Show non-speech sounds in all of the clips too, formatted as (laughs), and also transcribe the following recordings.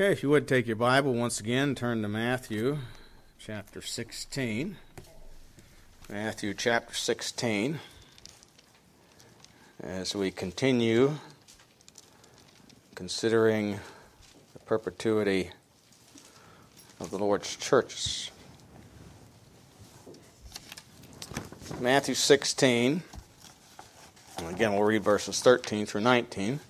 Okay, if you would take your Bible once again, turn to Matthew chapter 16. Matthew chapter 16. As we continue considering the perpetuity of the Lord's churches. Matthew 16. And again, we'll read verses 13 through 19.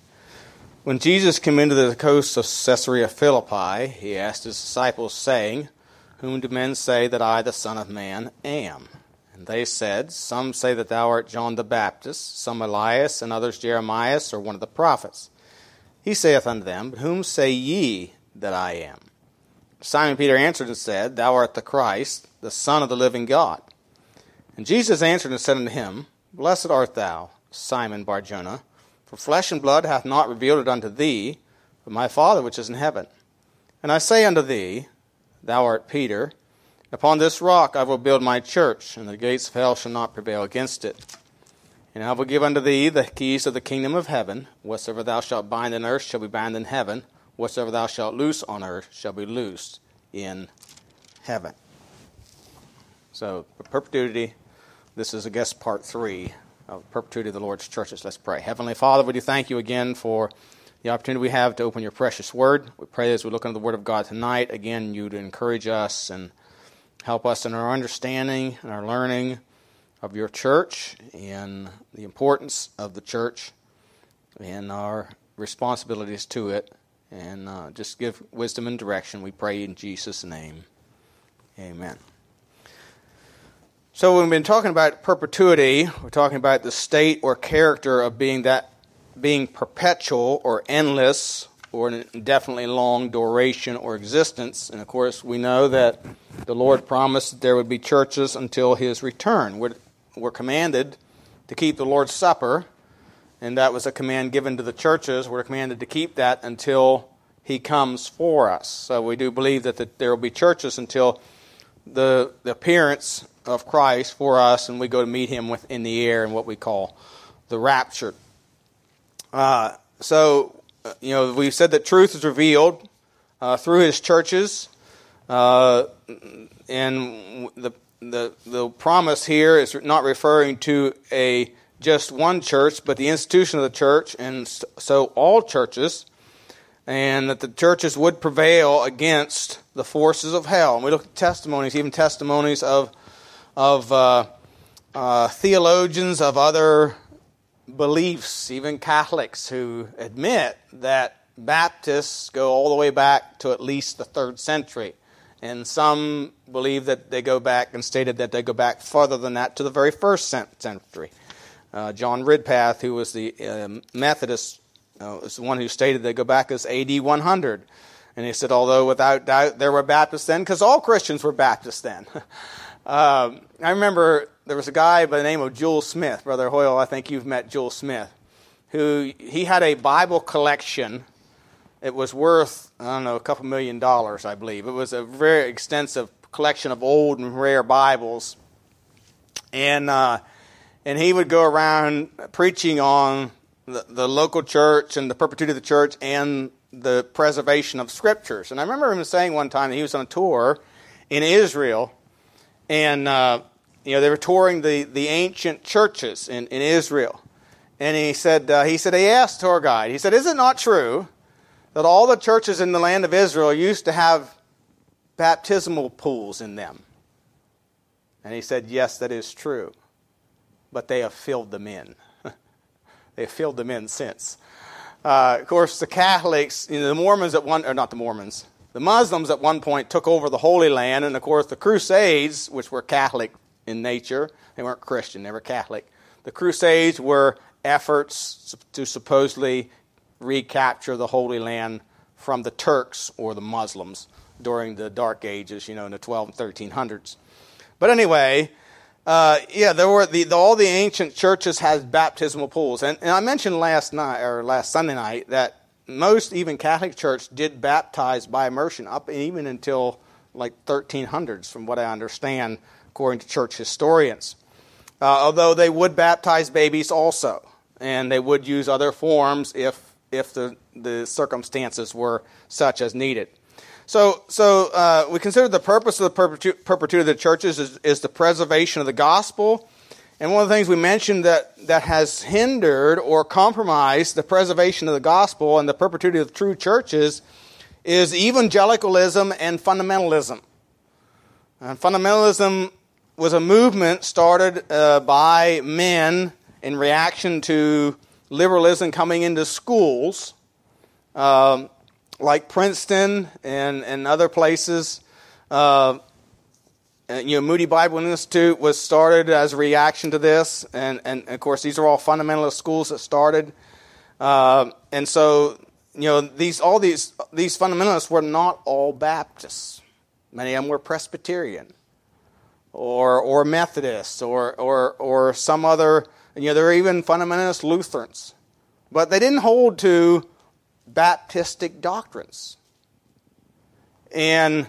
When Jesus came into the coast of Caesarea Philippi, he asked his disciples, saying, Whom do men say that I, the Son of Man, am? And they said, Some say that thou art John the Baptist, some Elias, and others Jeremiah, or one of the prophets. He saith unto them, But whom say ye that I am? Simon Peter answered and said, Thou art the Christ, the Son of the living God. And Jesus answered and said unto him, Blessed art thou, Simon Barjona. For flesh and blood hath not revealed it unto thee, but my Father which is in heaven. And I say unto thee, Thou art Peter, upon this rock I will build my church, and the gates of hell shall not prevail against it. And I will give unto thee the keys of the kingdom of heaven. Whatsoever thou shalt bind in earth shall be bound in heaven. Whatsoever thou shalt loose on earth shall be loosed in heaven. So, perpetuity, this is, I guess, part three of perpetuity of the Lord's churches. Let's pray. Heavenly Father, we do thank you again for the opportunity we have to open your precious word. We pray as we look into the word of God tonight, again, you to encourage us and help us in our understanding and our learning of your church and the importance of the church and our responsibilities to it. And uh, just give wisdom and direction. We pray in Jesus' name. Amen. So, we've been talking about perpetuity, we're talking about the state or character of being that being perpetual or endless or an indefinitely long duration or existence. And of course, we know that the Lord promised that there would be churches until his return. We're, we're commanded to keep the Lord's Supper, and that was a command given to the churches. We're commanded to keep that until he comes for us. So we do believe that the, there will be churches until the, the appearance of Christ for us, and we go to meet him in the air in what we call the rapture. Uh, so, uh, you know, we've said that truth is revealed uh, through his churches, uh, and the, the, the promise here is not referring to a just one church, but the institution of the church, and so all churches and that the churches would prevail against the forces of hell. And we look at testimonies, even testimonies of of uh, uh, theologians of other beliefs, even Catholics, who admit that Baptists go all the way back to at least the third century. And some believe that they go back and stated that they go back further than that to the very first century. Uh, John Ridpath, who was the uh, Methodist, uh, was the one who stated they go back as AD 100. And he said, although without doubt there were Baptists then, because all Christians were Baptists then. (laughs) Um, I remember there was a guy by the name of Joel Smith, Brother Hoyle. I think you've met Joel Smith, who he had a Bible collection. It was worth I don't know a couple million dollars, I believe. It was a very extensive collection of old and rare Bibles, and uh, and he would go around preaching on the, the local church and the perpetuity of the church and the preservation of scriptures. And I remember him saying one time that he was on a tour in Israel and uh, you know they were touring the, the ancient churches in, in Israel. And he said uh, he said he asked tour guide. He said, "Is it not true that all the churches in the land of Israel used to have baptismal pools in them?" And he said, "Yes, that is true, but they have filled them in. (laughs) they have filled them in since." Uh, of course, the Catholics, you know, the Mormons at one, or not the Mormons, the Muslims at one point took over the Holy Land, and of course, the Crusades, which were Catholic in nature, they weren't Christian, they were Catholic. The Crusades were efforts to supposedly recapture the Holy Land from the Turks or the Muslims during the Dark Ages, you know, in the 12 and 1300s. But anyway, uh, yeah, there were the, the, all the ancient churches had baptismal pools, and, and I mentioned last night or last Sunday night that most even Catholic Church did baptize by immersion up even until like 1300s, from what I understand, according to church historians. Uh, although they would baptize babies also, and they would use other forms if if the, the circumstances were such as needed. So, so uh, we consider the purpose of the perpetu- perpetuity of the churches is, is the preservation of the gospel. And one of the things we mentioned that, that has hindered or compromised the preservation of the gospel and the perpetuity of true churches is evangelicalism and fundamentalism. And fundamentalism was a movement started uh, by men in reaction to liberalism coming into schools, um, like Princeton and, and other places. Uh, you know, Moody Bible Institute was started as a reaction to this, and, and of course, these are all fundamentalist schools that started. Uh, and so, you know, these all these these fundamentalists were not all Baptists. Many of them were Presbyterian, or or Methodists, or or or some other you know, there are even fundamentalist Lutherans. But they didn't hold to Baptistic doctrines. And,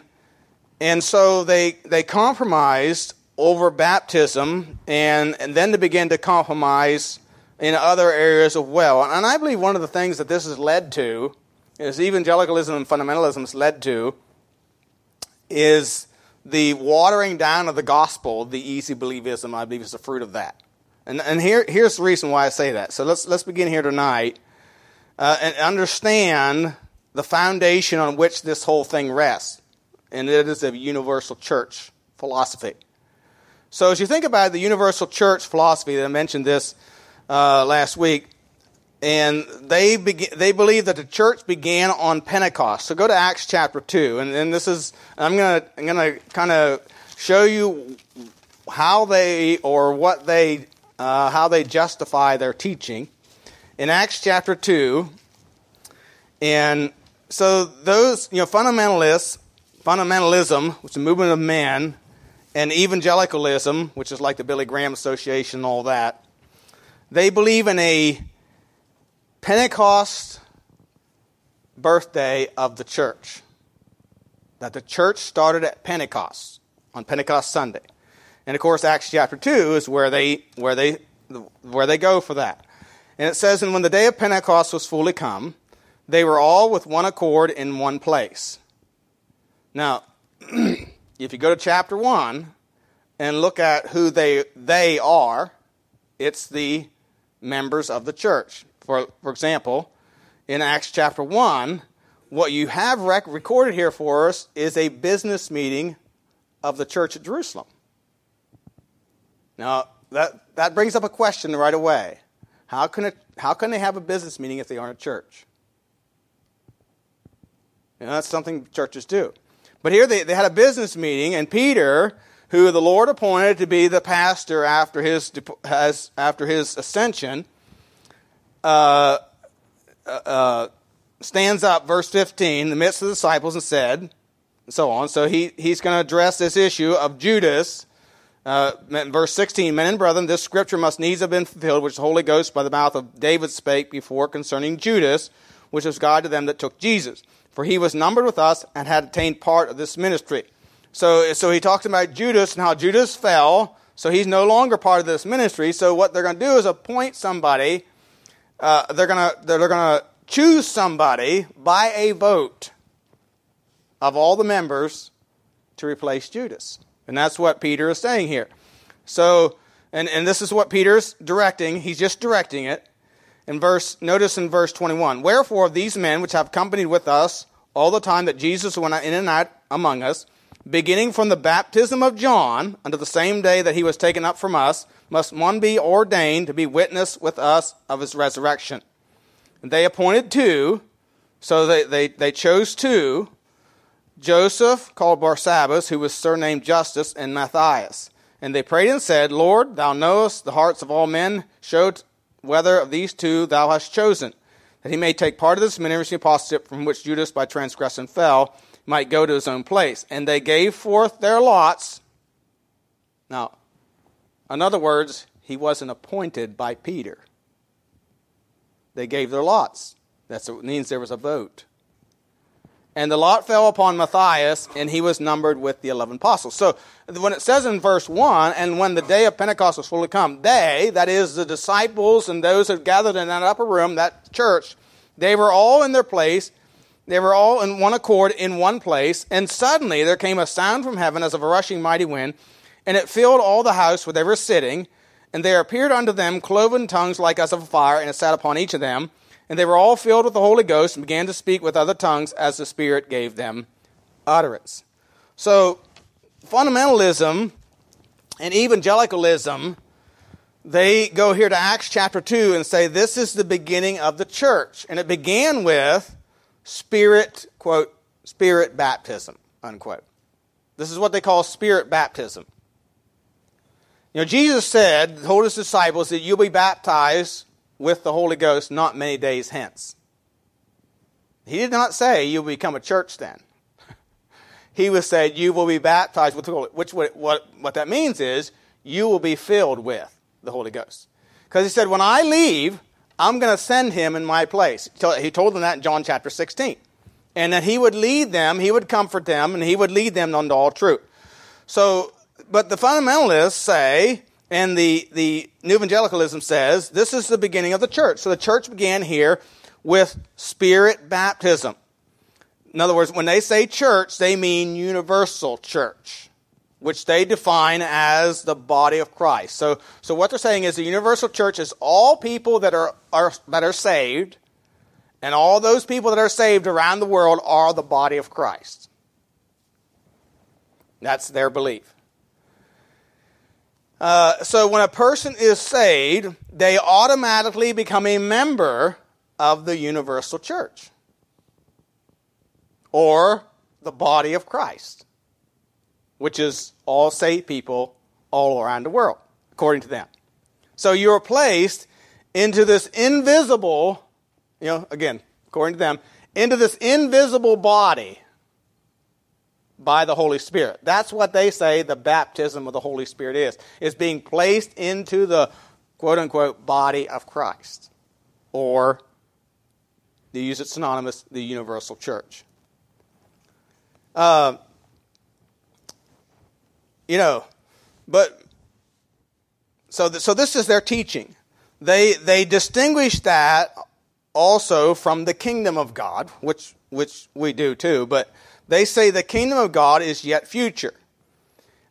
and so they, they compromised over baptism and, and then to begin to compromise in other areas as well. And I believe one of the things that this has led to, is evangelicalism and fundamentalism has led to, is the watering down of the gospel, the easy believism, I believe, is the fruit of that. And, and here, here's the reason why I say that. So let's, let's begin here tonight uh, and understand the foundation on which this whole thing rests. And it is a universal church philosophy. So as you think about the universal church philosophy, I mentioned this uh, last week, and they they believe that the church began on Pentecost. So go to Acts chapter two, and, and this is I'm gonna I'm gonna kind of show you how they or what they uh, how they justify their teaching in Acts chapter 2. And so those, you know, fundamentalists, fundamentalism, which is a movement of men, and evangelicalism, which is like the Billy Graham Association and all that, they believe in a Pentecost birthday of the church. That the church started at Pentecost, on Pentecost Sunday. And of course, Acts chapter 2 is where they, where they, where they go for that. And it says, And when the day of Pentecost was fully come, they were all with one accord in one place. Now, (clears throat) if you go to chapter 1 and look at who they, they are, it's the members of the church. For, for example, in Acts chapter 1, what you have rec- recorded here for us is a business meeting of the church at Jerusalem. Now, that, that brings up a question right away. How can, it, how can they have a business meeting if they aren't a church? You know, that's something churches do. But here they, they had a business meeting, and Peter, who the Lord appointed to be the pastor after his, has, after his ascension, uh, uh, uh, stands up, verse 15, in the midst of the disciples, and said, and so on. So he, he's going to address this issue of Judas uh, verse 16, Men and brethren, this scripture must needs have been fulfilled, which the Holy Ghost by the mouth of David spake before concerning Judas, which was God to them that took Jesus. For he was numbered with us and had attained part of this ministry. So, so he talks about Judas and how Judas fell, so he's no longer part of this ministry. So what they're going to do is appoint somebody. Uh, they're going to they're going to choose somebody by a vote of all the members to replace Judas. And that's what Peter is saying here. So, and, and this is what Peter's directing. He's just directing it. In verse, notice in verse 21, Wherefore these men which have accompanied with us all the time that Jesus went in and out among us, beginning from the baptism of John unto the same day that he was taken up from us, must one be ordained to be witness with us of his resurrection. And they appointed two, so they, they, they chose two, Joseph, called Barsabbas, who was surnamed Justus, and Matthias. And they prayed and said, Lord, thou knowest the hearts of all men. Show whether of these two thou hast chosen, that he may take part of this ministry apostleship from which Judas by transgression fell, might go to his own place. And they gave forth their lots. Now, in other words, he wasn't appointed by Peter. They gave their lots. That means there was a vote. And the lot fell upon Matthias, and he was numbered with the eleven apostles. So when it says in verse 1, and when the day of Pentecost was fully come, they, that is the disciples and those that gathered in that upper room, that church, They were all in their place. They were all in one accord in one place. And suddenly there came a sound from heaven as of a rushing mighty wind, and it filled all the house where they were sitting. And there appeared unto them cloven tongues like as of fire, and it sat upon each of them. And they were all filled with the Holy Ghost and began to speak with other tongues as the Spirit gave them utterance. So, fundamentalism and evangelicalism, they go here to Acts chapter 2 and say this is the beginning of the church. And it began with spirit, quote, spirit baptism, unquote. This is what they call spirit baptism. You know, Jesus said, told his disciples that you'll be baptized with the Holy Ghost not many days hence. He did not say you'll become a church then. (laughs) he was said you will be baptized with the Holy which what, what, what that means is you will be filled with the Holy Ghost. Because he said, when I leave, I'm going to send him in my place. He told them that in John chapter 16. And that he would lead them, he would comfort them, and he would lead them unto all truth. So, but the fundamentalists say, and the, the New Evangelicalism says, this is the beginning of the church. So the church began here with spirit baptism. In other words, when they say church, they mean universal church which they define as the body of Christ. So, so what they're saying is the universal church is all people that are, are, that are saved, and all those people that are saved around the world are the body of Christ. That's their belief. Uh, so when a person is saved, they automatically become a member of the universal church or the body of Christ which is all saved people all around the world, according to them. So you're placed into this invisible, you know, again, according to them, into this invisible body by the Holy Spirit. That's what they say the baptism of the Holy Spirit is. Is being placed into the quote unquote body of Christ. Or they use it synonymous, the universal church. Uh, you know, but so th- so this is their teaching. They they distinguish that also from the kingdom of God, which which we do too. But they say the kingdom of God is yet future.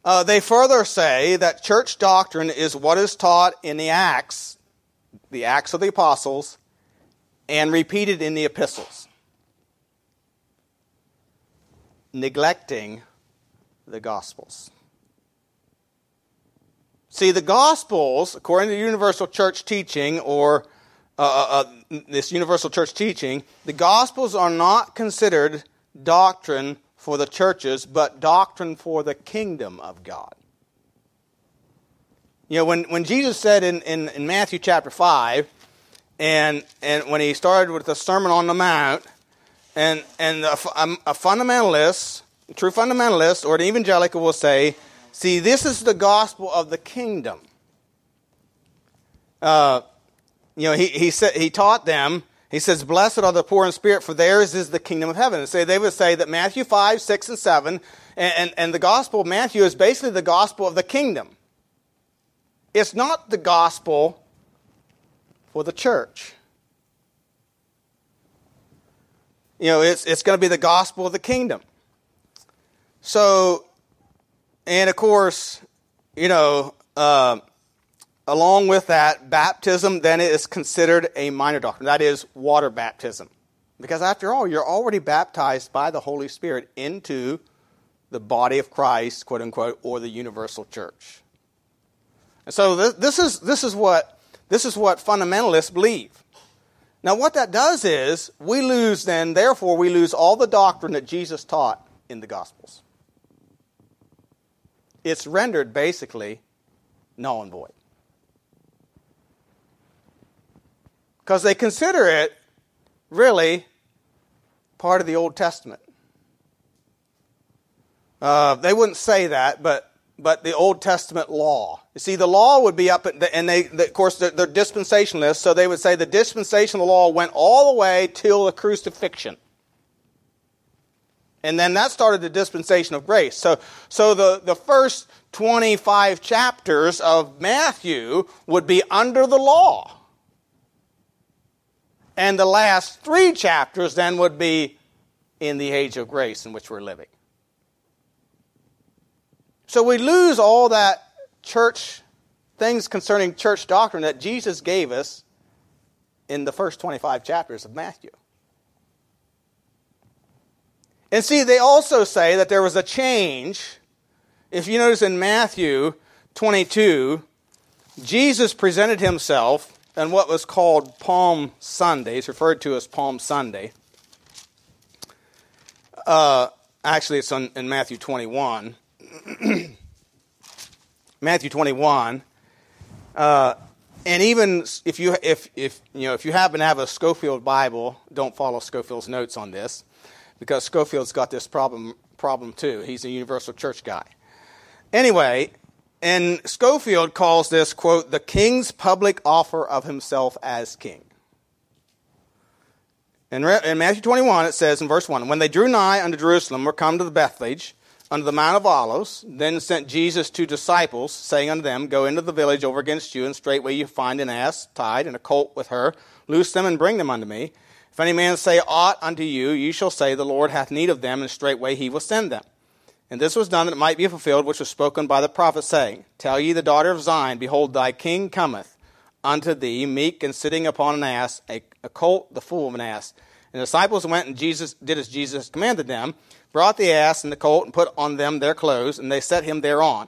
Uh, they further say that church doctrine is what is taught in the Acts, the Acts of the Apostles, and repeated in the epistles, neglecting the Gospels. See, the Gospels, according to universal church teaching, or uh, uh, uh, this universal church teaching, the Gospels are not considered doctrine for the churches, but doctrine for the kingdom of God. You know, when, when Jesus said in, in, in Matthew chapter 5, and, and when he started with the Sermon on the Mount, and, and a, a fundamentalist, a true fundamentalist, or an evangelical will say, See, this is the gospel of the kingdom. Uh, you know, he, he, said, he taught them, he says, Blessed are the poor in spirit, for theirs is the kingdom of heaven. And so they would say that Matthew 5, 6, and 7, and, and, and the gospel of Matthew is basically the gospel of the kingdom. It's not the gospel for the church. You know, it's, it's going to be the gospel of the kingdom. So and of course, you know, uh, along with that, baptism then is considered a minor doctrine. That is water baptism. Because after all, you're already baptized by the Holy Spirit into the body of Christ, quote unquote, or the universal church. And so this, this, is, this, is what, this is what fundamentalists believe. Now, what that does is we lose then, therefore, we lose all the doctrine that Jesus taught in the Gospels it's rendered basically null and void. Because they consider it really part of the Old Testament. Uh, they wouldn't say that, but but the Old Testament law. You see, the law would be up, the, and they, the, of course, they're, they're dispensationalists, so they would say the dispensational law went all the way till the crucifixion. And then that started the dispensation of grace. So, so the, the first 25 chapters of Matthew would be under the law. And the last three chapters then would be in the age of grace in which we're living. So we lose all that church things concerning church doctrine that Jesus gave us in the first 25 chapters of Matthew. And see, they also say that there was a change. If you notice in Matthew 22, Jesus presented himself on what was called Palm Sunday. It's referred to as Palm Sunday. Uh, actually, it's on, in Matthew 21. (clears throat) Matthew 21. Uh, and even if you if if you know if you happen to have a Scofield Bible, don't follow Scofield's notes on this, because Scofield's got this problem problem too. He's a Universal Church guy. Anyway, and Scofield calls this quote the king's public offer of himself as king. In, in Matthew 21, it says in verse 1 When they drew nigh unto Jerusalem, were come to the Bethphage, unto the Mount of Olives. Then sent Jesus two disciples, saying unto them, Go into the village over against you, and straightway you find an ass tied, and a colt with her. Loose them and bring them unto me. If any man say aught unto you, ye shall say, The Lord hath need of them, and straightway he will send them. And this was done that it might be fulfilled which was spoken by the prophet, saying, Tell ye the daughter of Zion, Behold, thy king cometh unto thee, meek and sitting upon an ass, a, a colt, the fool of an ass. And the disciples went and Jesus did as Jesus commanded them brought the ass and the colt, and put on them their clothes, and they set him thereon.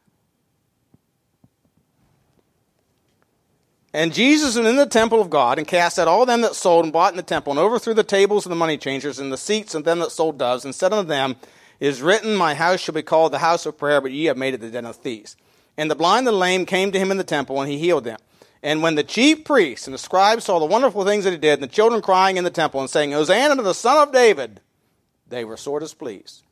And Jesus went in the temple of God and cast out all them that sold and bought in the temple, and overthrew the tables of the money changers and the seats of them that sold doves, and said unto them, It is written, My house shall be called the house of prayer, but ye have made it the den of thieves. And the blind and the lame came to him in the temple, and he healed them. And when the chief priests and the scribes saw the wonderful things that he did, and the children crying in the temple, and saying, Hosanna to the Son of David, they were sore displeased.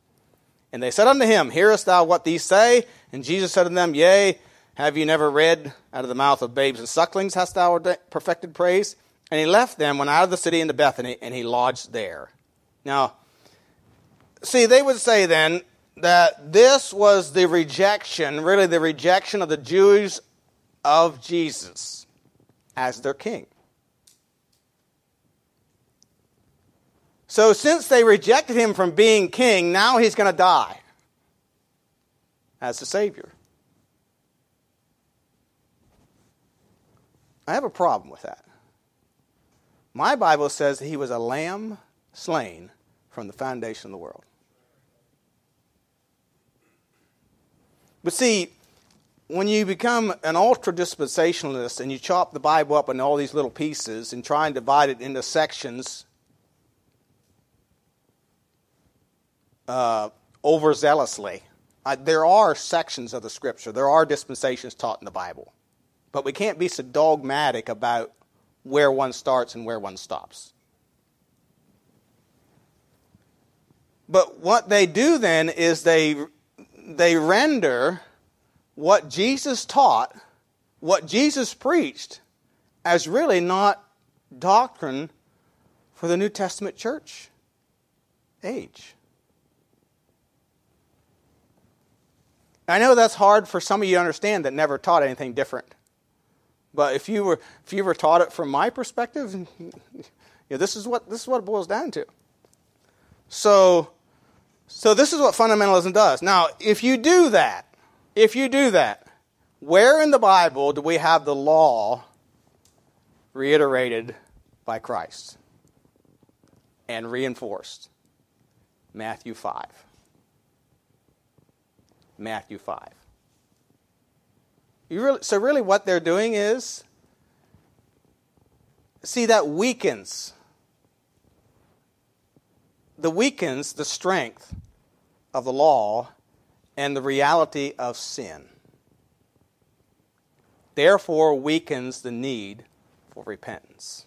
And they said unto him, Hearest thou what these say? And Jesus said unto them, Yea, have you never read, Out of the mouth of babes and sucklings hast thou perfected praise? And he left them, went out of the city into Bethany, and he lodged there. Now, see, they would say then that this was the rejection, really the rejection of the Jews of Jesus as their king. So, since they rejected him from being king, now he's going to die as the Savior. I have a problem with that. My Bible says he was a lamb slain from the foundation of the world. But see, when you become an ultra dispensationalist and you chop the Bible up into all these little pieces and try and divide it into sections uh, overzealously, there are sections of the Scripture, there are dispensations taught in the Bible. But we can't be so dogmatic about where one starts and where one stops. But what they do then is they, they render what Jesus taught, what Jesus preached, as really not doctrine for the New Testament church age. I know that's hard for some of you to understand that never taught anything different. But if you were if you were taught it from my perspective, (laughs) you know, this is what this is what it boils down to. So so this is what fundamentalism does. Now, if you do that, if you do that, where in the Bible do we have the law reiterated by Christ and reinforced? Matthew 5. Matthew 5. You really, so, really, what they're doing is see, that weakens. The weakens the strength of the law and the reality of sin. Therefore, weakens the need for repentance.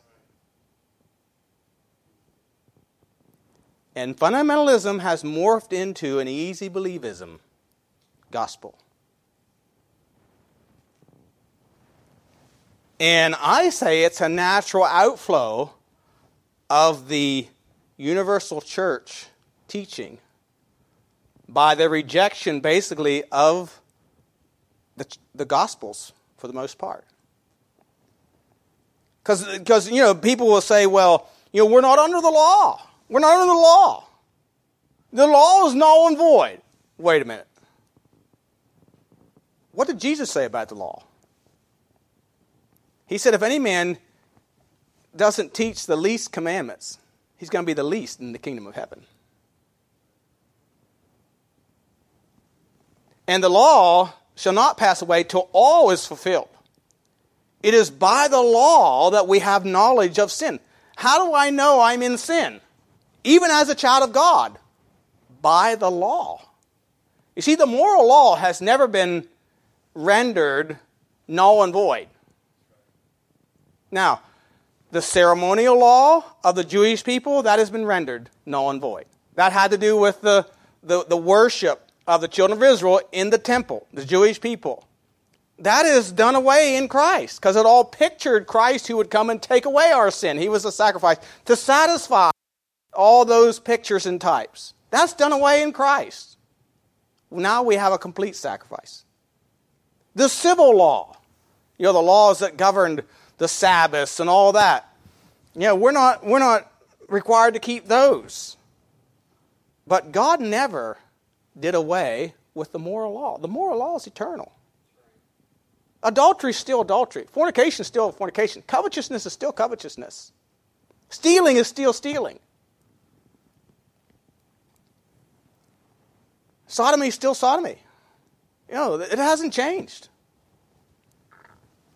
And fundamentalism has morphed into an easy believism gospel. And I say it's a natural outflow of the universal church teaching by the rejection, basically, of the, the Gospels for the most part. Because, you know, people will say, well, you know, we're not under the law. We're not under the law. The law is null and void. Wait a minute. What did Jesus say about the law? He said, if any man doesn't teach the least commandments, he's going to be the least in the kingdom of heaven. And the law shall not pass away till all is fulfilled. It is by the law that we have knowledge of sin. How do I know I'm in sin? Even as a child of God. By the law. You see, the moral law has never been rendered null and void. Now, the ceremonial law of the Jewish people, that has been rendered null and void. That had to do with the, the, the worship of the children of Israel in the temple, the Jewish people. That is done away in Christ because it all pictured Christ who would come and take away our sin. He was a sacrifice to satisfy all those pictures and types. That's done away in Christ. Now we have a complete sacrifice. The civil law, you know, the laws that governed the Sabbaths and all that. You know, we're not, we're not required to keep those. But God never did away with the moral law. The moral law is eternal. Adultery is still adultery. Fornication is still fornication. Covetousness is still covetousness. Stealing is still stealing. Sodomy is still sodomy. You know, it hasn't changed.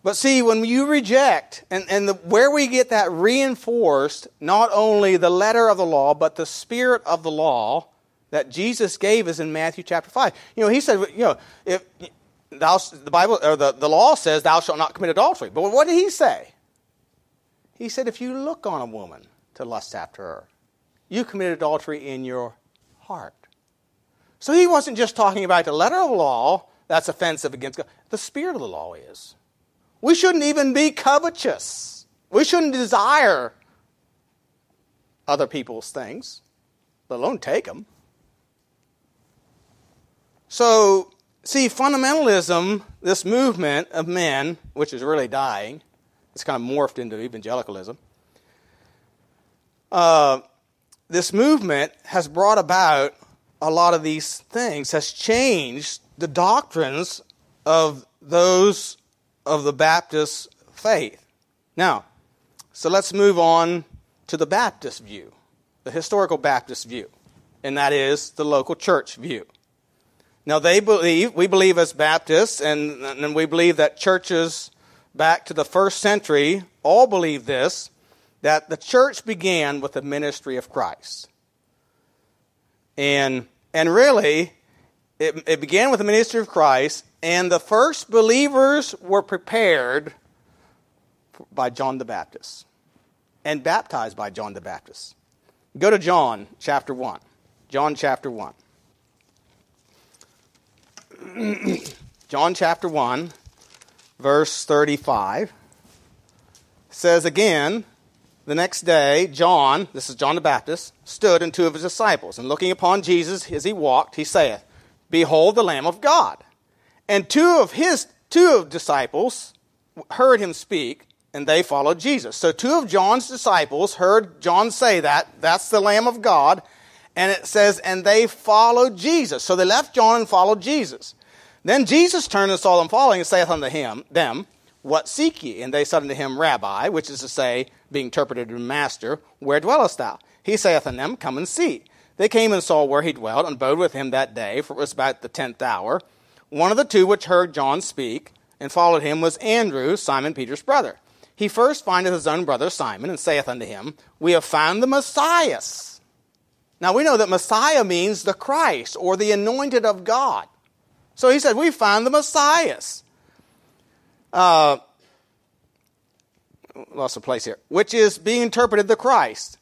But see, when you reject, and, and the, where we get that reinforced, not only the letter of the law, but the spirit of the law that Jesus gave us in Matthew chapter 5. You know, he said, you know, if thou, the Bible, or the, the law says, thou shalt not commit adultery. But what did he say? He said, if you look on a woman to lust after her, you commit adultery in your heart. So he wasn't just talking about the letter of the law that's offensive against God. The spirit of the law is. We shouldn't even be covetous. We shouldn't desire other people's things, let alone take them. So, see, fundamentalism, this movement of men, which is really dying, it's kind of morphed into evangelicalism. Uh, this movement has brought about a lot of these things, has changed the doctrines of those of the Baptist faith. Now, so let's move on to the Baptist view, the historical Baptist view, and that is the local church view. Now, they believe, we believe as Baptists, and, and we believe that churches back to the first century all believe this, that the church began with the ministry of Christ. And, and really, it, it began with the ministry of Christ, and the first believers were prepared by John the Baptist and baptized by John the Baptist. Go to John chapter 1. John chapter 1. (clears throat) John chapter 1, verse 35 says again, the next day, John, this is John the Baptist, stood and two of his disciples, and looking upon Jesus as he walked, he saith, Behold the Lamb of God. And two of his two of disciples heard him speak, and they followed Jesus. So two of John's disciples heard John say that. That's the Lamb of God. And it says, and they followed Jesus. So they left John and followed Jesus. Then Jesus turned and saw them following, and saith unto him, them, What seek ye? And they said unto him, Rabbi, which is to say, being interpreted, Master, where dwellest thou? He saith unto them, Come and see. They came and saw where he dwelt, and abode with him that day, for it was about the tenth hour. One of the two which heard John speak and followed him was Andrew, Simon Peter's brother. He first findeth his own brother Simon, and saith unto him, We have found the Messiah. Now we know that Messiah means the Christ, or the anointed of God. So he said, We found the Messiah. Uh, lost a place here, which is being interpreted the Christ.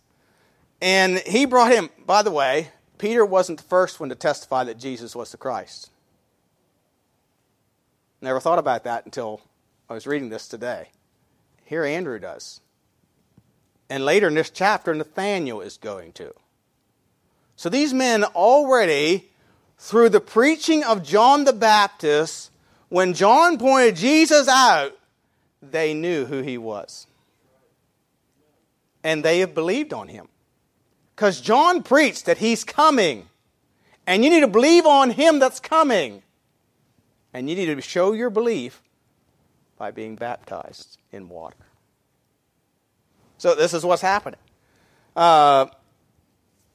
And he brought him, by the way, Peter wasn't the first one to testify that Jesus was the Christ. Never thought about that until I was reading this today. Here, Andrew does. And later in this chapter, Nathanael is going to. So these men already, through the preaching of John the Baptist, when John pointed Jesus out, they knew who he was. And they have believed on him. Because John preached that he's coming. And you need to believe on him that's coming. And you need to show your belief by being baptized in water. So this is what's happening. Uh,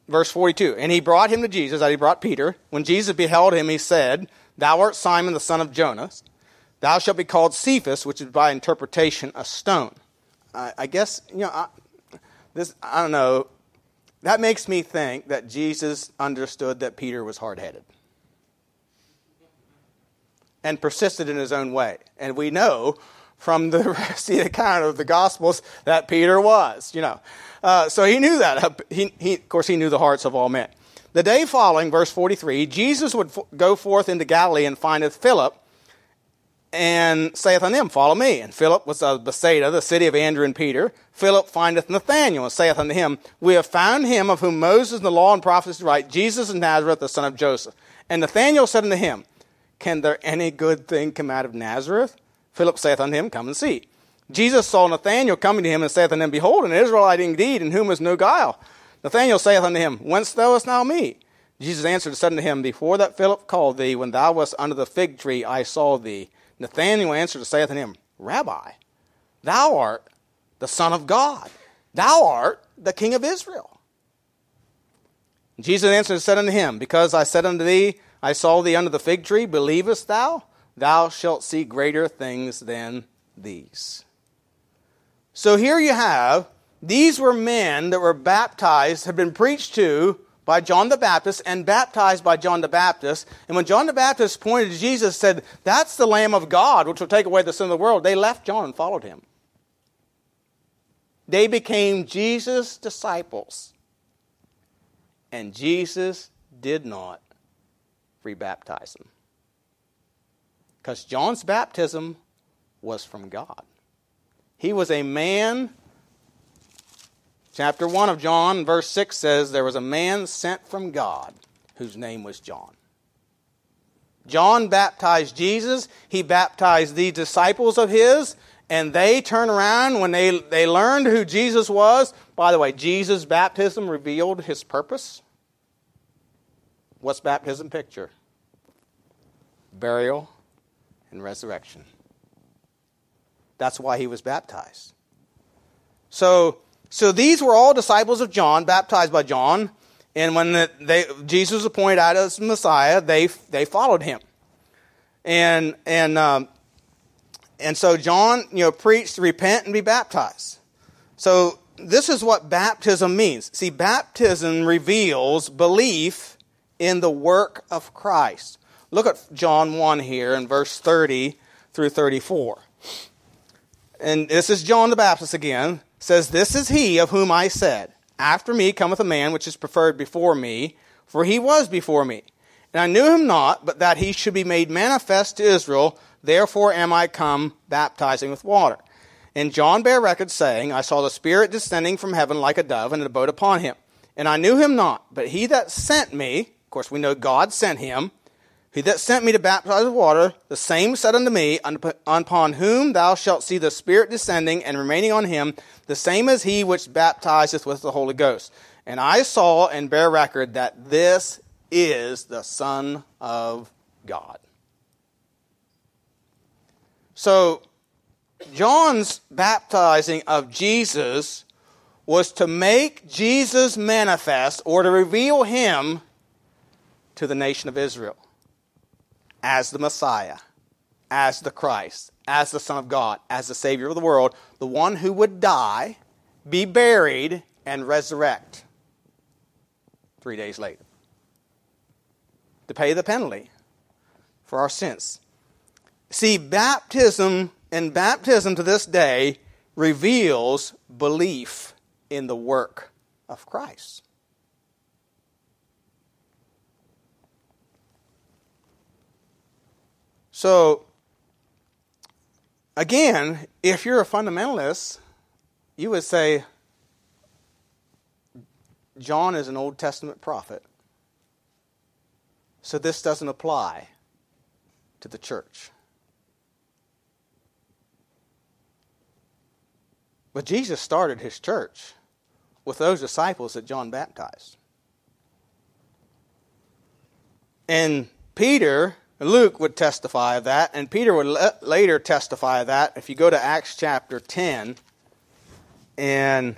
verse 42 And he brought him to Jesus, as he brought Peter. When Jesus beheld him, he said, Thou art Simon the son of Jonas. Thou shalt be called Cephas, which is by interpretation a stone. I, I guess, you know, I, this, I don't know. That makes me think that Jesus understood that Peter was hard headed and persisted in his own way. And we know from the (laughs) rest of the account of the Gospels that Peter was, you know. Uh, so he knew that. He, he, of course, he knew the hearts of all men. The day following, verse 43, Jesus would f- go forth into Galilee and findeth Philip and saith unto him, Follow me. And Philip was of Bethsaida, the city of Andrew and Peter. Philip findeth Nathanael and saith unto him, We have found him of whom Moses and the law and prophets write, Jesus of Nazareth, the son of Joseph. And Nathanael said unto him, Can there any good thing come out of Nazareth? Philip saith unto him, Come and see. Jesus saw Nathanael coming to him and saith unto him, Behold, an Israelite indeed, in whom is no guile. Nathanael saith unto him, Whence knowest thou me? Jesus answered and said unto him, Before that Philip called thee, when thou wast under the fig tree, I saw thee. Nathanael answered and saith unto him, Rabbi, thou art the Son of God. Thou art the King of Israel. Jesus answered and said unto him, Because I said unto thee, I saw thee under the fig tree, believest thou? Thou shalt see greater things than these. So here you have these were men that were baptized, had been preached to by John the Baptist and baptized by John the Baptist. And when John the Baptist pointed to Jesus said, That's the Lamb of God, which will take away the sin of the world, they left John and followed him. They became Jesus' disciples. And Jesus did not rebaptize them. Because John's baptism was from God. He was a man Chapter 1 of John, verse 6 says, There was a man sent from God whose name was John. John baptized Jesus, he baptized these disciples of his, and they turn around when they, they learned who Jesus was. By the way, Jesus' baptism revealed his purpose. What's baptism picture? Burial and resurrection. That's why he was baptized. So, so these were all disciples of John, baptized by John. And when the, they, Jesus appointed out as Messiah, they, they followed him. And, and, um, and so John, you know, preached, repent and be baptized. So this is what baptism means. See, baptism reveals belief in the work of Christ. Look at John 1 here in verse 30 through 34. And this is John the Baptist again says, This is he of whom I said, After me cometh a man which is preferred before me, for he was before me. And I knew him not, but that he should be made manifest to Israel. Therefore am I come baptizing with water. And John bare record, saying, I saw the Spirit descending from heaven like a dove, and it abode upon him. And I knew him not, but he that sent me, course we know God sent him, he that sent me to baptize with water, the same said unto me, Upon whom thou shalt see the Spirit descending and remaining on him, the same as he which baptizeth with the Holy Ghost. And I saw and bear record that this is the Son of God. So, John's baptizing of Jesus was to make Jesus manifest or to reveal him to the nation of Israel as the Messiah, as the Christ, as the Son of God, as the Savior of the world, the one who would die, be buried, and resurrect three days later to pay the penalty for our sins. See, baptism and baptism to this day reveals belief in the work of Christ. So, again, if you're a fundamentalist, you would say John is an Old Testament prophet. So this doesn't apply to the church. But Jesus started his church with those disciples that John baptized. And Peter, Luke would testify of that, and Peter would le- later testify of that. If you go to Acts chapter 10 and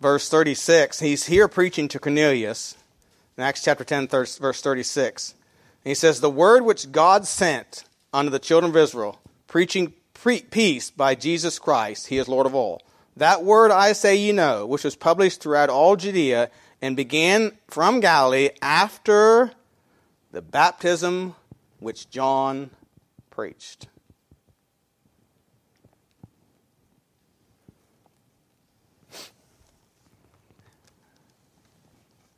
verse 36, he's here preaching to Cornelius in Acts chapter 10, verse 36. And he says, The word which God sent unto the children of Israel, preaching pre- peace by Jesus Christ, he is Lord of all. That word I say ye know, which was published throughout all Judea and began from Galilee after the baptism which John preached.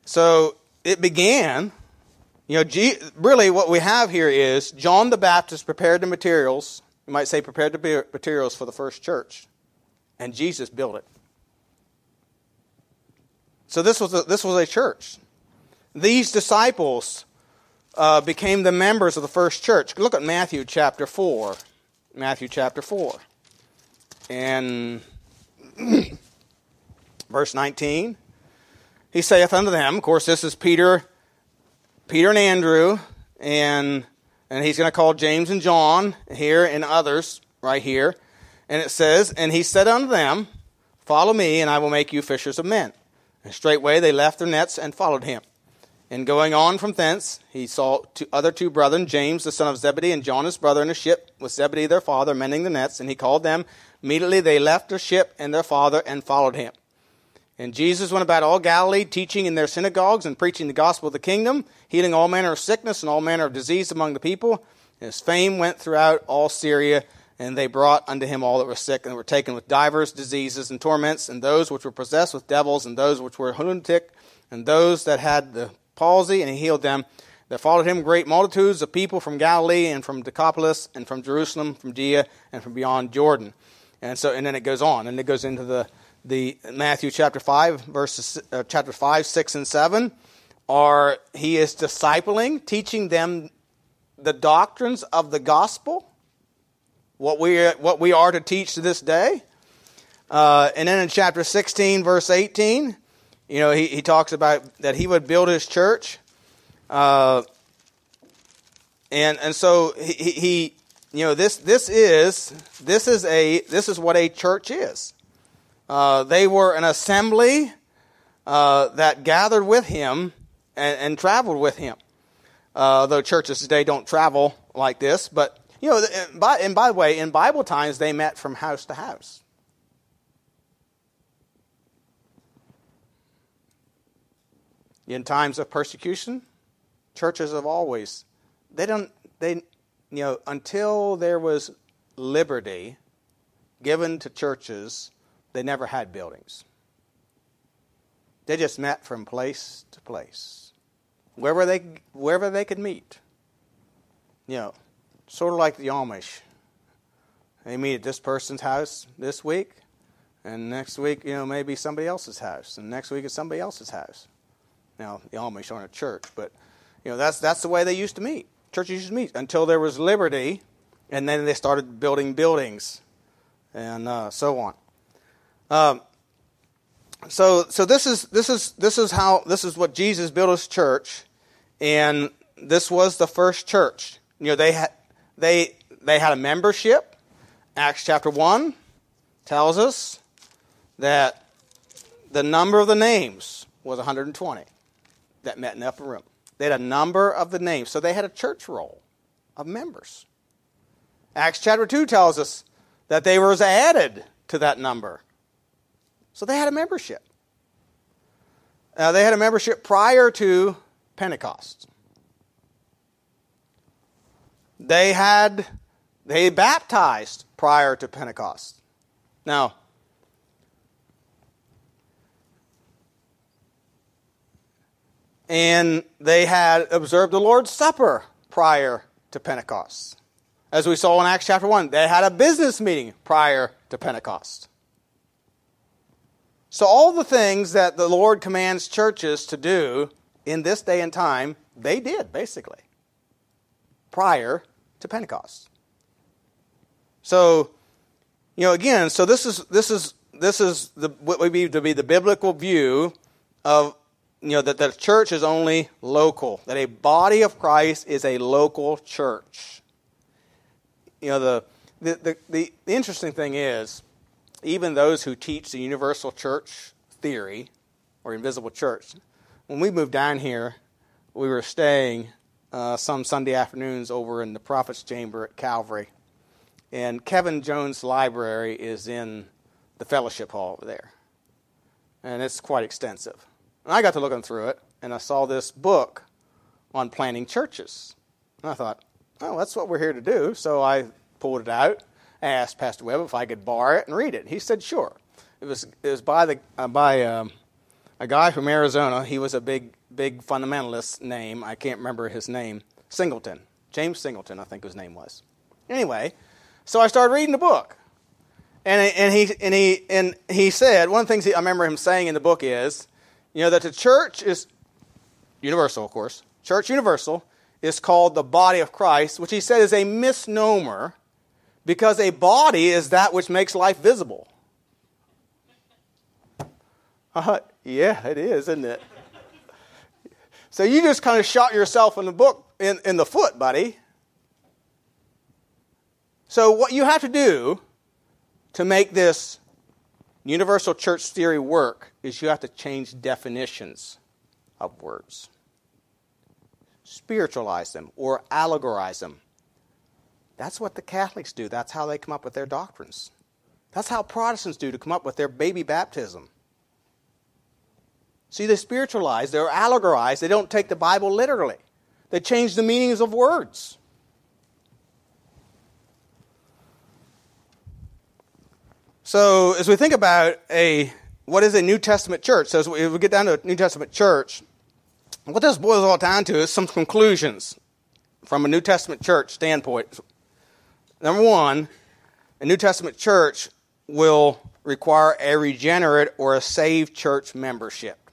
So it began, you know, really what we have here is John the Baptist prepared the materials, you might say prepared the materials for the first church, and Jesus built it. So this was a, this was a church. These disciples uh, became the members of the first church. Look at Matthew chapter 4. Matthew chapter 4. And (clears throat) verse 19 he saith unto them, of course, this is Peter, Peter and Andrew, and and he's going to call James and John here and others right here. And it says, And he said unto them, Follow me, and I will make you fishers of men. And straightway they left their nets and followed him. And going on from thence, he saw two other two brethren, James the son of Zebedee, and John his brother, in a ship with Zebedee their father, mending the nets. And he called them. Immediately they left their ship and their father and followed him. And Jesus went about all Galilee, teaching in their synagogues and preaching the gospel of the kingdom, healing all manner of sickness and all manner of disease among the people. And his fame went throughout all Syria, and they brought unto him all that were sick and were taken with divers diseases and torments, and those which were possessed with devils, and those which were lunatic, and those that had the palsy, and he healed them. There followed him great multitudes of people from Galilee and from Decapolis and from Jerusalem, from Judea, and from beyond Jordan. And so, and then it goes on, and it goes into the the Matthew chapter 5 verses uh, chapter 5 6 and 7 are he is discipling teaching them the doctrines of the gospel what we what we are to teach to this day. Uh, and then in chapter 16 verse 18 you know he, he talks about that he would build his church. Uh, and and so he, he you know this this is this is a this is what a church is. Uh, they were an assembly uh, that gathered with him and, and traveled with him. Uh, though churches today don't travel like this, but you know, and by, and by the way, in Bible times they met from house to house. In times of persecution, churches have always they don't they you know until there was liberty given to churches they never had buildings. They just met from place to place, wherever they wherever they could meet. You know, sort of like the Amish. They meet at this person's house this week, and next week, you know, maybe somebody else's house, and next week it's somebody else's house. Now, the Amish aren't a church, but you know that's that's the way they used to meet. Churches used to meet until there was liberty, and then they started building buildings, and uh, so on. Um, so so this is this is this is how this is what Jesus built his church, and this was the first church. You know they had they they had a membership. Acts chapter one tells us that the number of the names was 120 that met in the upper room. They had a number of the names, so they had a church roll of members. Acts chapter 2 tells us that they were added to that number. So they had a membership. Uh, they had a membership prior to Pentecost. They had they baptized prior to Pentecost. Now, and they had observed the Lord's Supper prior to Pentecost. As we saw in Acts chapter 1, they had a business meeting prior to Pentecost. So, all the things that the Lord commands churches to do in this day and time, they did, basically, prior to Pentecost. So, you know, again, so this is this is this is the, what would be to be the biblical view of you know that the church is only local, that a body of Christ is a local church. You know, the the, the, the, the interesting thing is, even those who teach the universal church theory or invisible church, when we moved down here, we were staying uh, some Sunday afternoons over in the Prophet's Chamber at Calvary. And Kevin Jones' library is in the fellowship hall over there. And it's quite extensive. And I got to looking through it, and I saw this book on planning churches. And I thought, oh, that's what we're here to do. So I pulled it out. Asked Pastor Webb if I could borrow it and read it. He said, sure. It was, it was by, the, uh, by um, a guy from Arizona. He was a big, big fundamentalist name. I can't remember his name. Singleton. James Singleton, I think his name was. Anyway, so I started reading the book. And, and, he, and, he, and he said, one of the things he, I remember him saying in the book is, you know, that the church is universal, of course. Church universal is called the body of Christ, which he said is a misnomer because a body is that which makes life visible. (laughs) Uh, yeah, it is, isn't it? So you just kind of shot yourself in the book in, in the foot, buddy. So what you have to do to make this universal church theory work is you have to change definitions of words. Spiritualize them or allegorize them. That's what the Catholics do. That's how they come up with their doctrines. That's how Protestants do to come up with their baby baptism. See, they spiritualize, they're allegorize, they don't take the Bible literally. They change the meanings of words. So, as we think about a what is a New Testament church, so as we, we get down to a New Testament church, what this boils all down to is some conclusions from a New Testament church standpoint. Number one, a New Testament church will require a regenerate or a saved church membership.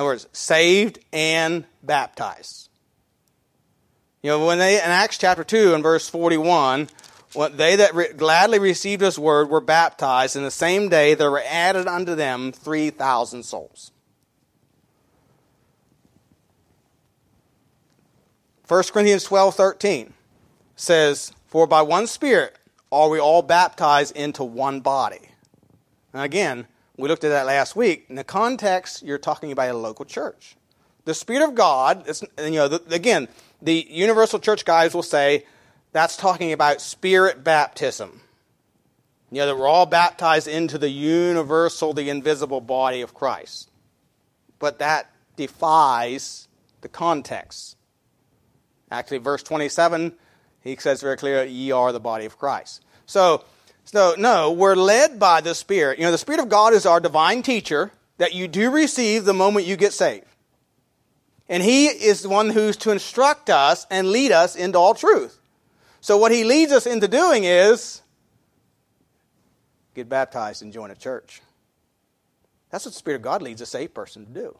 In other words, saved and baptized. You know, when they, in Acts chapter 2 and verse 41, when they that re- gladly received his word were baptized, and the same day there were added unto them 3,000 souls. 1 Corinthians 12 13 says, For by one Spirit are we all baptized into one body. And again, we looked at that last week. In the context, you're talking about a local church. The Spirit of God, you know, the, again, the universal church guys will say, that's talking about spirit baptism. You know, that we're all baptized into the universal, the invisible body of Christ. But that defies the context. Actually, verse 27, he says very clearly, ye are the body of Christ. So, so, no, we're led by the Spirit. You know, the Spirit of God is our divine teacher that you do receive the moment you get saved. And He is the one who's to instruct us and lead us into all truth. So, what he leads us into doing is get baptized and join a church. That's what the Spirit of God leads a saved person to do.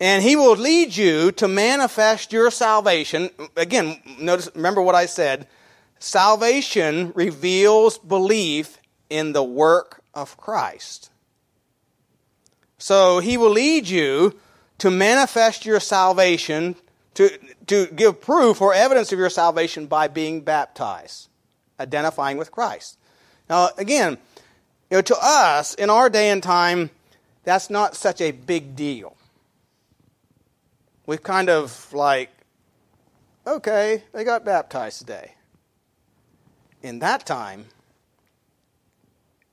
And he will lead you to manifest your salvation. Again, notice, remember what I said. Salvation reveals belief in the work of Christ. So he will lead you to manifest your salvation to, to give proof or evidence of your salvation by being baptized, identifying with Christ. Now, again, you know, to us, in our day and time, that's not such a big deal. We've kind of like, okay, they got baptized today. In that time,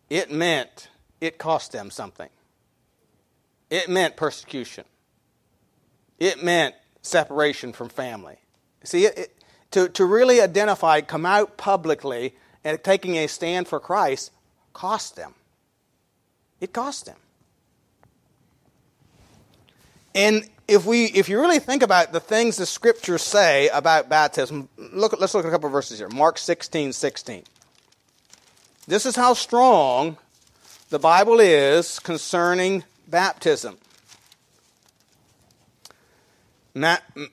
it meant it cost them something. It meant persecution. It meant separation from family. See, it, it, to, to really identify, come out publicly, and taking a stand for Christ cost them. It cost them. And if we if you really think about the things the scriptures say about baptism, look let's look at a couple verses here. Mark 16, 16. This is how strong the Bible is concerning baptism.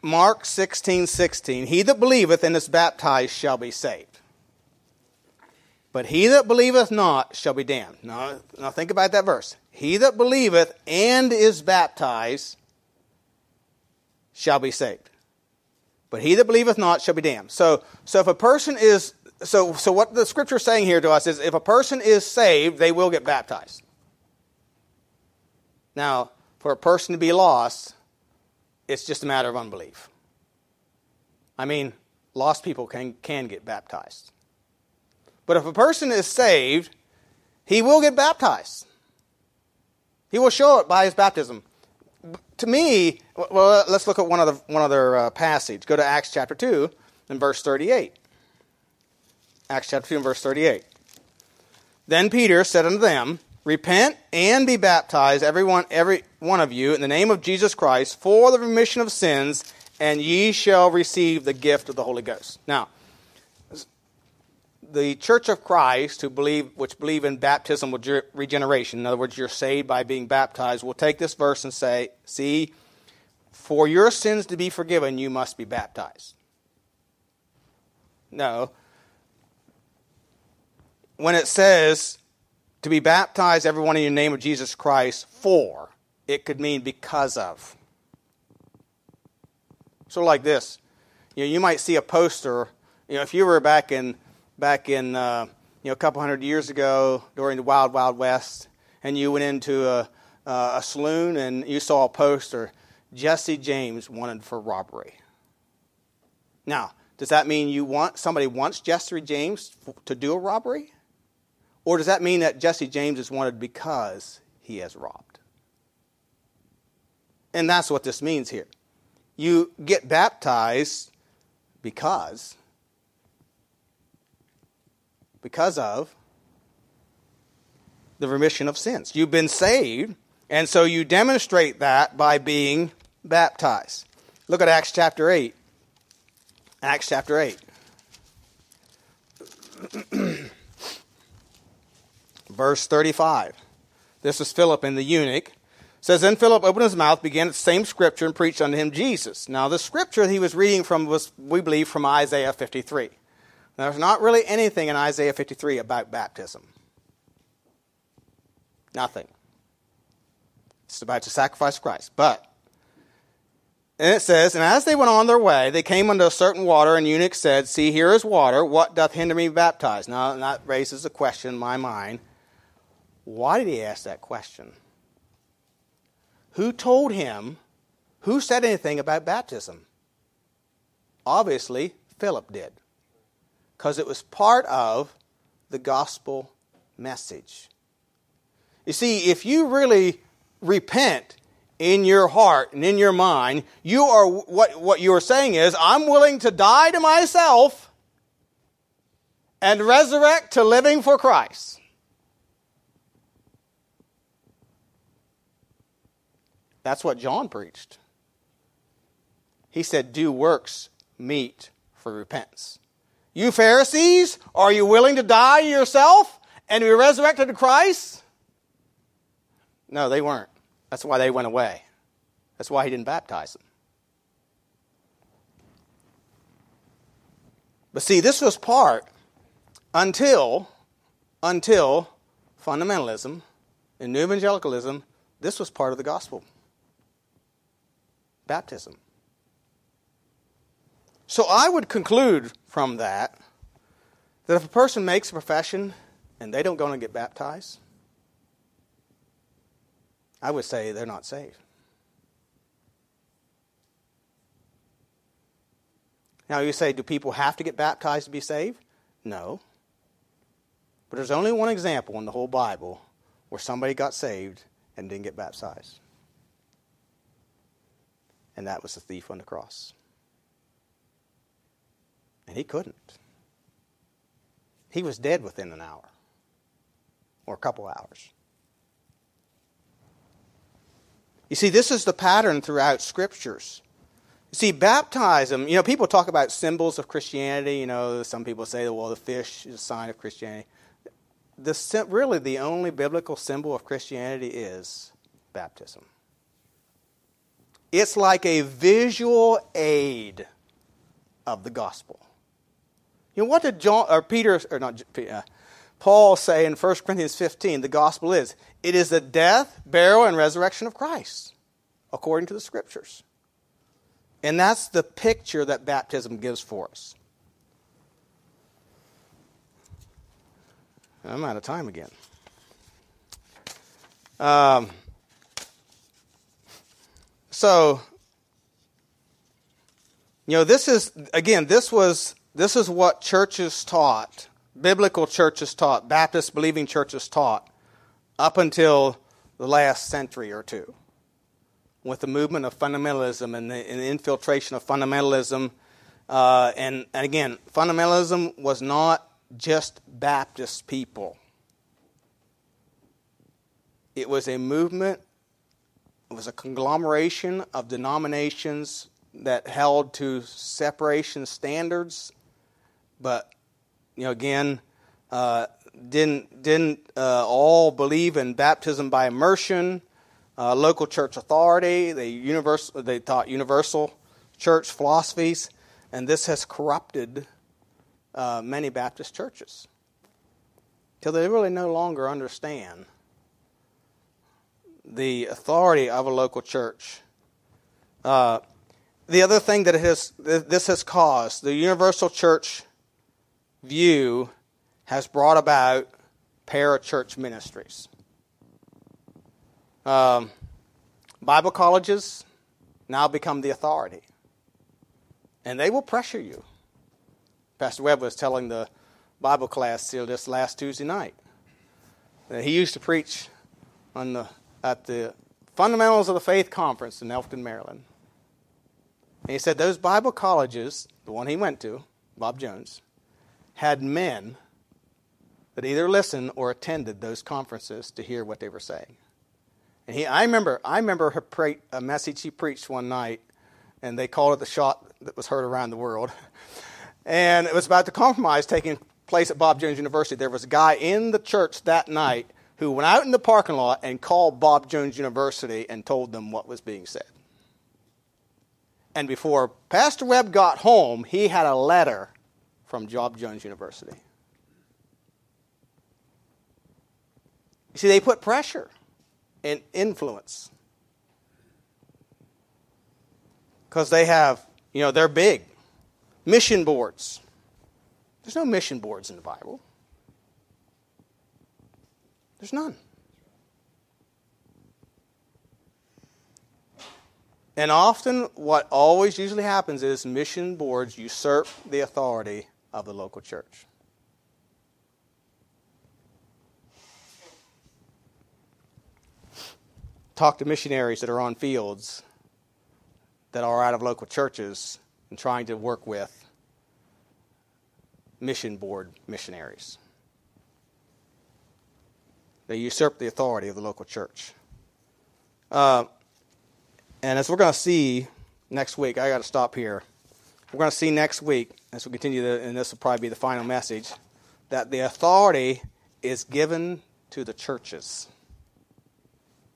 Mark 16, 16. He that believeth and is baptized shall be saved. But he that believeth not shall be damned. Now, now think about that verse. He that believeth and is baptized shall be saved. But he that believeth not shall be damned. So, so if a person is, so, so what the scripture is saying here to us is if a person is saved, they will get baptized. Now, for a person to be lost, it's just a matter of unbelief. I mean, lost people can, can get baptized. But if a person is saved, he will get baptized. He will show it by his baptism to me, well, let's look at one other, one other uh, passage. Go to Acts chapter 2 and verse 38. Acts chapter 2 and verse 38. Then Peter said unto them, Repent and be baptized, every one, every one of you, in the name of Jesus Christ, for the remission of sins, and ye shall receive the gift of the Holy Ghost. Now, the Church of Christ, who believe, which believe in baptismal regeneration, in other words, you're saved by being baptized, will take this verse and say, "See, for your sins to be forgiven, you must be baptized." No. When it says to be baptized, everyone in the name of Jesus Christ, for it could mean because of. So, like this, you know, you might see a poster. You know, if you were back in back in uh, you know a couple hundred years ago during the Wild Wild West, and you went into a, uh, a saloon and you saw a poster, Jesse James wanted for robbery. Now, does that mean you want somebody wants Jesse James to do a robbery, or does that mean that Jesse James is wanted because he has robbed? And that's what this means here. You get baptized because because of the remission of sins. You've been saved, and so you demonstrate that by being baptized. Look at Acts chapter 8. Acts chapter 8. (clears throat) Verse 35. This is Philip and the eunuch. It says, Then Philip opened his mouth, began the same scripture, and preached unto him Jesus. Now, the scripture he was reading from was, we believe, from Isaiah 53. There's not really anything in Isaiah 53 about baptism. Nothing. It's about the sacrifice of Christ. But, and it says, And as they went on their way, they came unto a certain water, and eunuch said, See, here is water. What doth hinder me baptized? Now, that raises a question in my mind. Why did he ask that question? Who told him? Who said anything about baptism? Obviously, Philip did because it was part of the gospel message. You see, if you really repent in your heart and in your mind, you are what, what you are saying is, I'm willing to die to myself and resurrect to living for Christ. That's what John preached. He said, Do works meet for repentance. You Pharisees, are you willing to die yourself and be resurrected to Christ? No, they weren't. That's why they went away. That's why he didn't baptize them. But see, this was part until until fundamentalism and new evangelicalism, this was part of the gospel. Baptism. So I would conclude from that that if a person makes a profession and they don't go and get baptized, I would say they're not saved. Now you say, do people have to get baptized to be saved? No. But there's only one example in the whole Bible where somebody got saved and didn't get baptized. And that was the thief on the cross. And he couldn't. He was dead within an hour or a couple hours. You see, this is the pattern throughout scriptures. You see, baptism, you know, people talk about symbols of Christianity. You know, some people say, well, the fish is a sign of Christianity. The, really, the only biblical symbol of Christianity is baptism. It's like a visual aid of the gospel. You know, what did John, or Peter, or not, uh, Paul say in 1 Corinthians 15, the gospel is, it is the death, burial, and resurrection of Christ, according to the scriptures. And that's the picture that baptism gives for us. I'm out of time again. Um, so, you know, this is, again, this was, this is what churches taught, biblical churches taught, Baptist believing churches taught up until the last century or two with the movement of fundamentalism and the, and the infiltration of fundamentalism. Uh, and, and again, fundamentalism was not just Baptist people. It was a movement, it was a conglomeration of denominations that held to separation standards, but, you know, again, uh, didn't, didn't uh, all believe in baptism by immersion, uh, local church authority, they, universal, they taught universal church philosophies, and this has corrupted uh, many Baptist churches till they really no longer understand the authority of a local church. Uh, the other thing that has, this has caused, the universal church view has brought about parachurch ministries. Um, Bible colleges now become the authority, and they will pressure you. Pastor Webb was telling the Bible class here this last Tuesday night that he used to preach on the, at the Fundamentals of the Faith Conference in Elkton, Maryland. And he said those Bible colleges, the one he went to, Bob Jones, had men that either listened or attended those conferences to hear what they were saying. And he, I remember, I remember pre- a message he preached one night, and they called it the shot that was heard around the world. (laughs) And it was about the compromise taking place at Bob Jones University. There was a guy in the church that night who went out in the parking lot and called Bob Jones University and told them what was being said. And before Pastor Webb got home, he had a letter from Bob Jones University. You see, they put pressure and influence. Because they have, you know, they're big. Mission boards. There's no mission boards in the Bible. There's none. And often, what always usually happens is mission boards usurp the authority of the local church. Talk to missionaries that are on fields that are out of local churches and trying to work with mission board missionaries. They usurp the authority of the local church. Uh, and as we're going to see next week, I got to stop here. We're going to see next week, as we continue, and this will probably be the final message, that the authority is given to the churches.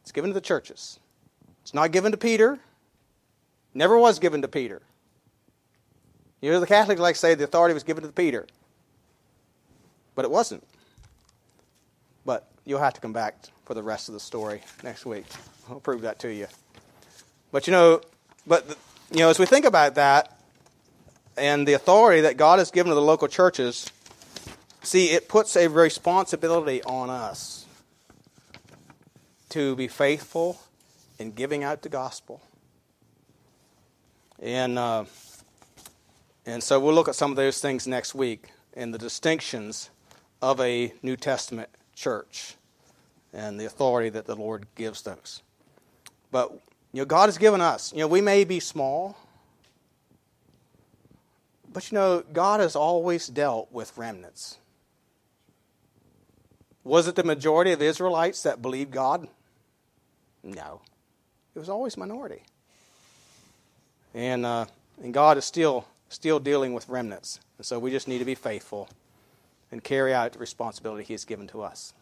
It's given to the churches. It's not given to Peter. Never was given to Peter. You know, the Catholics like to say the authority was given to Peter, but it wasn't. But you'll have to come back for the rest of the story next week. I'll prove that to you. But you know, but you know, as we think about that and the authority that God has given to the local churches, see, it puts a responsibility on us to be faithful in giving out the gospel. And uh, and so we'll look at some of those things next week and the distinctions of a New Testament church and the authority that the Lord gives those. But you know, God has given us. You know, we may be small, but you know, God has always dealt with remnants. Was it the majority of Israelites that believed God? No. It was always minority. And, uh, and God is still, still dealing with remnants. And so we just need to be faithful and carry out the responsibility He has given to us.